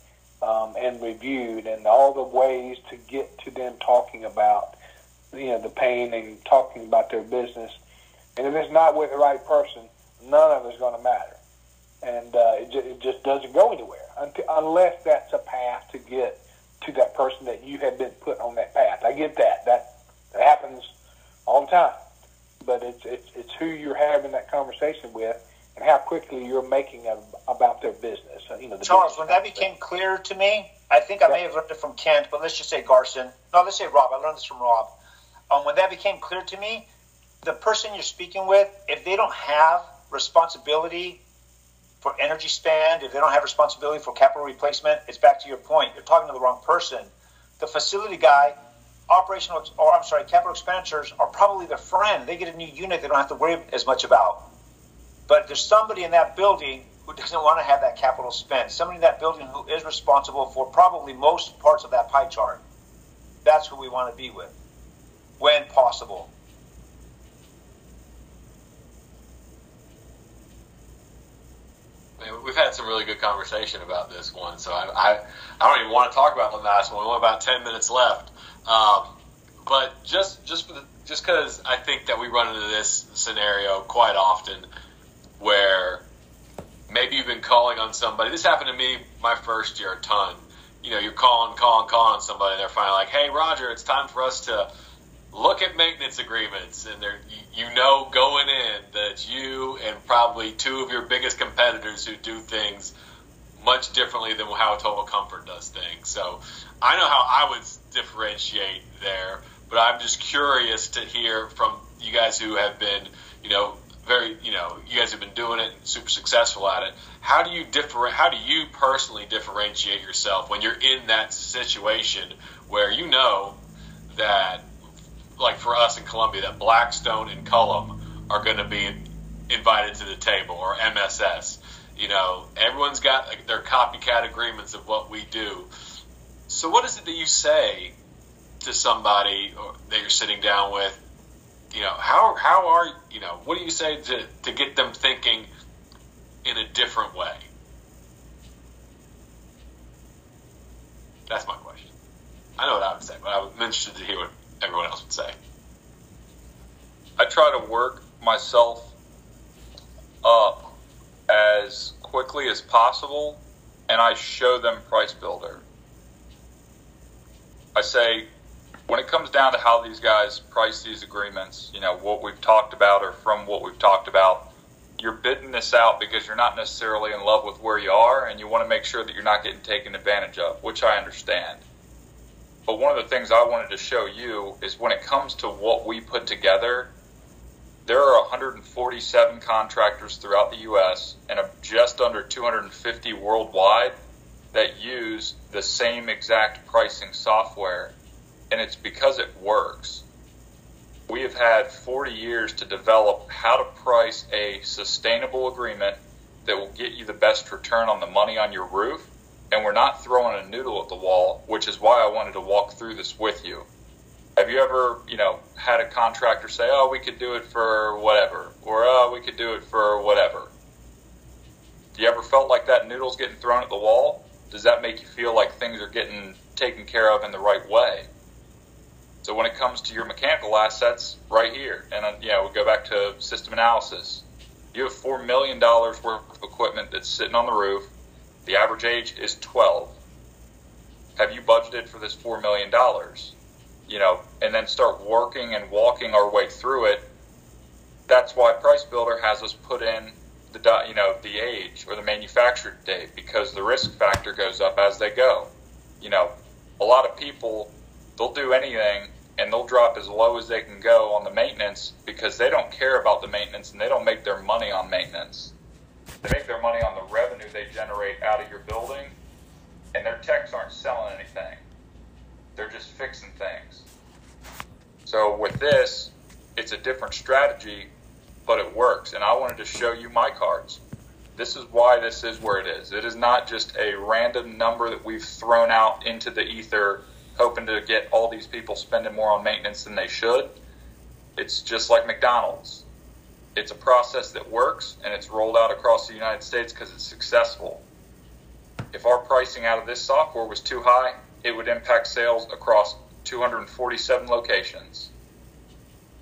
and reviewed, and all the ways to get to them talking about you know the pain and talking about their business. And if it's not with the right person, none of it's going to matter, and uh, it, ju- it just doesn't go anywhere until, unless that's a path to get to that person that you have been put on that path. I get that. That, that happens all the time, but it's it's it's who you're having that conversation with and how quickly you're making it about their business. Uh, You know, the Charles, when that became clear to me, I think I may have learned it from Kent, but let's just say Garson. No, let's say Rob. I learned this from Rob. Um, when that became clear to me, the person you're speaking with, if they don't have responsibility for energy spend, if they don't have responsibility for capital replacement, it's back to your point. You're talking to the wrong person. The facility guy, operational, or I'm sorry, capital expenditures are probably their friend. They get a new unit they don't have to worry as much about. But there's somebody in that building who doesn't want to have that capital spent. Somebody in that building who is responsible for probably most parts of that pie chart. That's who we want to be with, when possible. We've had some really good conversation about this one, so I, I, I don't even want to talk about the last one. We only about ten minutes left, um, but just just for the, just because I think that we run into this scenario quite often, where maybe you've been calling on somebody. This happened to me my first year a ton. You know, you're calling, calling, calling somebody, and they're finally like, "Hey, Roger, it's time for us to." look at maintenance agreements and there you, you know going in that you and probably two of your biggest competitors who do things much differently than how total comfort does things so i know how i would differentiate there but i'm just curious to hear from you guys who have been you know very you know you guys have been doing it and super successful at it how do you differ how do you personally differentiate yourself when you're in that situation where you know that like for us in Columbia, that Blackstone and Cullum are going to be invited to the table, or MSS. You know, everyone's got like, their copycat agreements of what we do. So, what is it that you say to somebody that you're sitting down with? You know, how how are you know what do you say to to get them thinking in a different way? That's my question. I know what I would say, but I'm interested to hear what everyone else would say. I try to work myself up as quickly as possible, and I show them Price Builder. I say, when it comes down to how these guys price these agreements, you know, what we've talked about or from what we've talked about, you're bidding this out because you're not necessarily in love with where you are and you want to make sure that you're not getting taken advantage of, which I understand. But one of the things I wanted to show you is when it comes to what we put together, there are 147 contractors throughout the U.S. and just under 250 worldwide that use the same exact pricing software, and it's because it works. We have had 40 years to develop how to price a sustainable agreement that will get you the best return on the money on your roof and we're not throwing a noodle at the wall, which is why I wanted to walk through this with you. Have you ever, you know, had a contractor say, "Oh, we could do it for whatever," or "Oh, we could do it for whatever"? Do you ever felt like that noodle's getting thrown at the wall? Does that make you feel like things are getting taken care of in the right way? So when it comes to your mechanical assets, right here, and uh, yeah, we go back to system analysis. You have four million dollars worth of equipment that's sitting on the roof the average age is 12. Have you budgeted for this $4 million? You know, and then start working and walking our way through it. That's why Price Builder has us put in the, you know, the age or the manufactured date because the risk factor goes up as they go. You know, a lot of people, they'll do anything and they'll drop as low as they can go on the maintenance because they don't care about the maintenance and they don't make their money on maintenance. They make their money on the revenue they generate out of your building, and their techs aren't selling anything. They're just fixing things. So with this, it's a different strategy, but it works. And I wanted to show you my cards. This is why this is where it is. It is not just a random number that we've thrown out into the ether, hoping to get all these people spending more on maintenance than they should. It's just like McDonald's it's a process that works and it's rolled out across the United States because it's successful. If our pricing out of this software was too high, it would impact sales across 247 locations.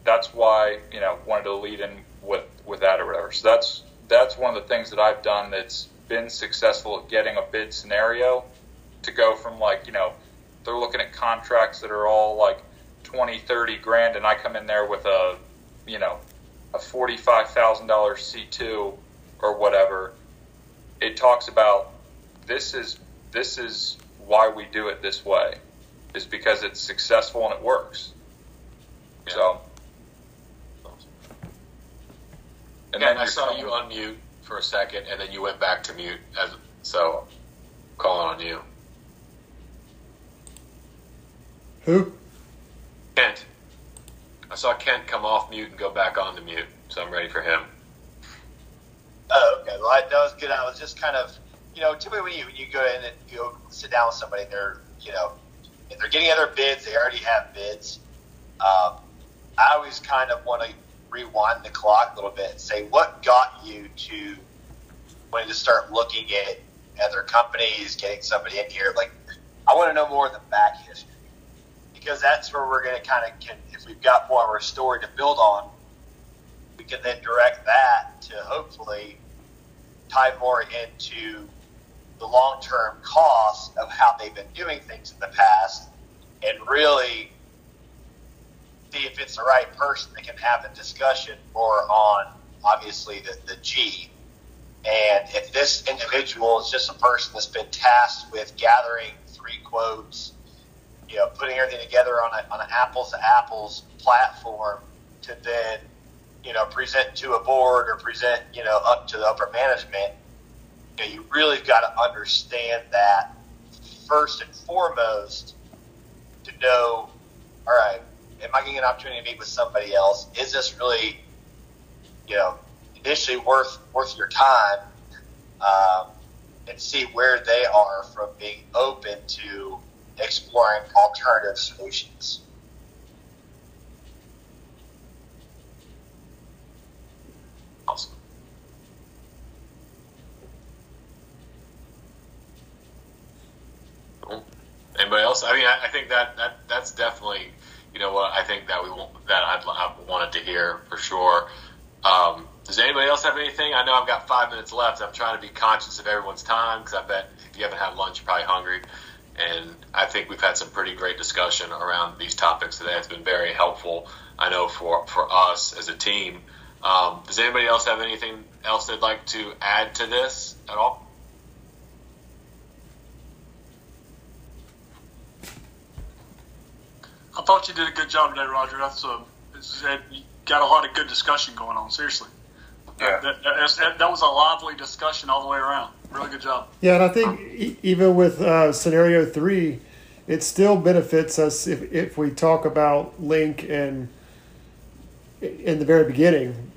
that's why you know wanted to lead in with with that or whatever. So that's that's one of the things that I've done that's been successful at getting a bid scenario to go from like you know they're looking at contracts that are all like 20 30 grand and i come in there with a you know a $45000 c2 or whatever it talks about this is this is why we do it this way is because it's successful and it works Yeah. so And then I saw you unmute for a second, and then you went back to mute. As, so, calling on you, Who? Kent. I saw Kent come off mute and go back on to mute, so I'm ready for him. Oh, okay. Well, I, that was good. I was just kind of, you know, typically when you when you go in and you go sit down with somebody, they're, you know, if they're getting other bids, they already have bids. Um, I always kind of want to rewind the clock a little bit and say, what got you to wanting to start looking at other companies, getting somebody in here? Like, I want to know more of the back history because that's where we're going to kind of can, if we've got more of a story to build on, we can then direct that to hopefully tie more into the long term cost of how they've been doing things in the past and really see if it's the right person that can have a discussion more on obviously the, the G. And if this individual is just a person that's been tasked with gathering three quotes, you know, putting everything together on a, on an apples to apples platform to then, you know, present to a board or present, you know, up to the upper management, you know, you really got to understand that first and foremost to know, all right, am I getting an opportunity to meet with somebody else? Is this really, you know, initially worth worth your time? Um, and see where they are from being open to exploring alternative solutions. Anybody else? I mean, I, I think that, that that's definitely, you know what, I think that we want, that I'd, I wanted to hear for sure. Um, does anybody else have anything? I know I've got five minutes left. I'm trying to be conscious of everyone's time because I bet if you haven't had lunch, you're probably hungry. And I think we've had some pretty great discussion around these topics today. It's been very helpful. I know for for us as a team. Um, does anybody else have anything else they'd like to add to this at all? I thought you did a good job today, Roger. That's a it's, it, you got a lot of good discussion going on. Seriously, Yeah. that, that, that, was a lively discussion all the way around. Really good job. Yeah, and I think even with uh, scenario three, it still benefits us if, if we talk about link and in the very beginning,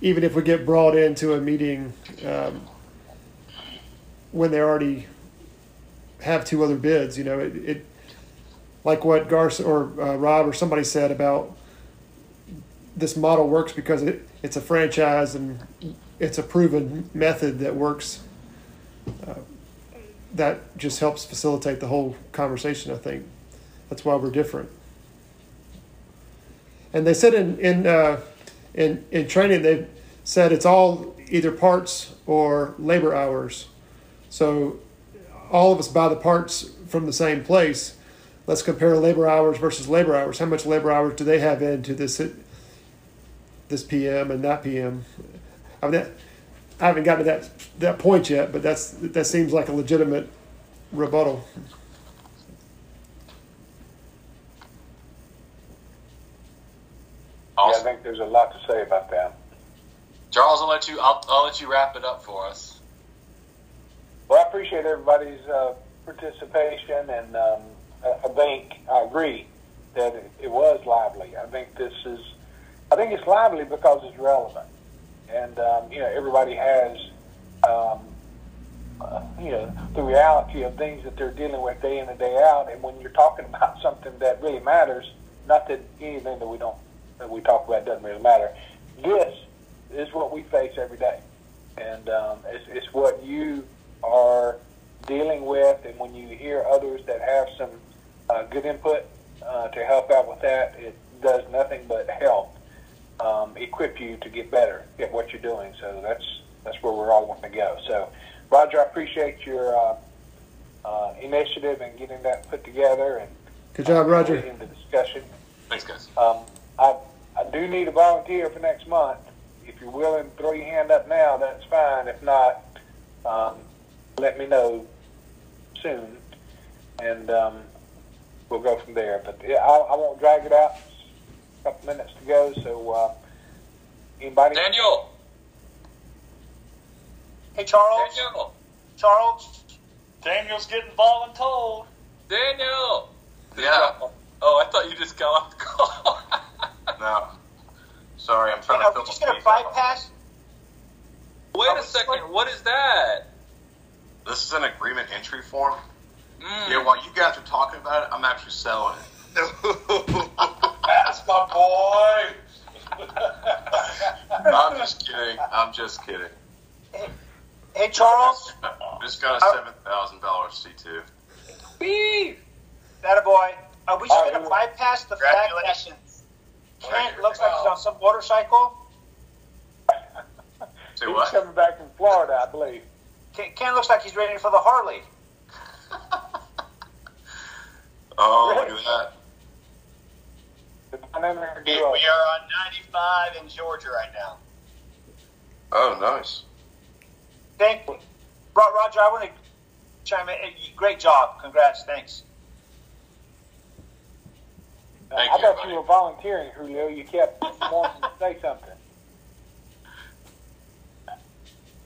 even if we get brought into a meeting um, when they already have two other bids, you know, it, it like what Garce or uh, Rob or somebody said about this model works because it, it's a franchise and it's a proven method that works that just helps facilitate the whole conversation. I think that's why we're different. And they said in in uh, in in training they said it's all either parts or labor hours. So all of us buy the parts from the same place. Let's compare labor hours versus labor hours. How much labor hours do they have into this this PM and that PM? I mean, that, I haven't gotten to that that point yet, but that's that seems like a legitimate rebuttal. Yeah, I think there's a lot to say about that. Charles, I'll let you. I'll, I'll let you wrap it up for us. Well, I appreciate everybody's uh, participation, and um, I I think I agree that it, it was lively. I think this is, I think it's lively because it's relevant, and um, you know everybody has, um, uh, you know, the reality of things that they're dealing with day in and day out. And when you're talking about something that really matters, not that anything that we don't that we talk about doesn't really matter. This is what we face every day, and um, it's, it's what you are dealing with. And when you hear others that have some uh, good input uh, to help out with that, it does nothing but help um, equip you to get better at what you're doing. So that's that's where we're all wanting to go. So, Roger, I appreciate your uh, uh, initiative and getting that put together and Good job, Roger. leading the discussion. Thanks, guys. Um, I, I do need a volunteer for next month. If you're willing to throw your hand up now, that's fine. If not, um, let me know soon, and um, we'll go from there. But yeah, I, I won't drag it out. A couple minutes to go, so uh, anybody? Daniel, Hey, Charles. Daniel, Charles. Daniel's getting voluntold. Daniel. Yeah. Oh, I thought you just got off the call. No. Sorry, I'm Hey, trying are to we fill just going to bypass? Wait a second. What is that? This is an agreement entry form. Mm. Yeah, while you guys are talking about it, I'm actually selling it. That's my boy. I'm just kidding. I'm just kidding. Hey, Charles. Just got a seven thousand dollar C two. Beef. That a boy. Are we just All going to right. bypass the fact that Kent looks like he's on some motorcycle? Say He's what? coming back from Florida, I believe. Ken, Ken looks like he's ready for the Harley. Oh, look at that. We, duo. are on 95 in Georgia right now. Oh, nice. Thank you. Ro- Roger, I want to chime in. Great job. Congrats. Thanks. Thank I you, thought buddy. you were volunteering, Julio. You kept wanting to say something.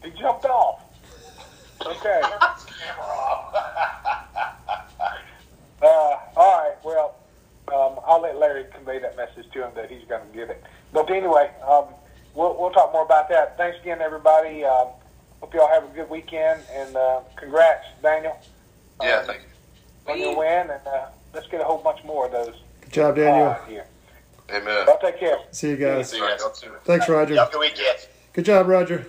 He jumped off. Okay. Uh, all right. Well, um, I'll let Larry convey that message to him that he's going to get it. But anyway, um, we'll, we'll talk more about that. Thanks again, everybody. Um, hope y'all have a good weekend, and uh, congrats, Daniel, Yeah, Um, thank you. on your win. And uh, let's get a whole bunch more of those Good job, Daniel. uh, here. Amen. Y'all take care. See you guys. See you guys. Thanks, Roger. Have a good weekend. Good job, Roger.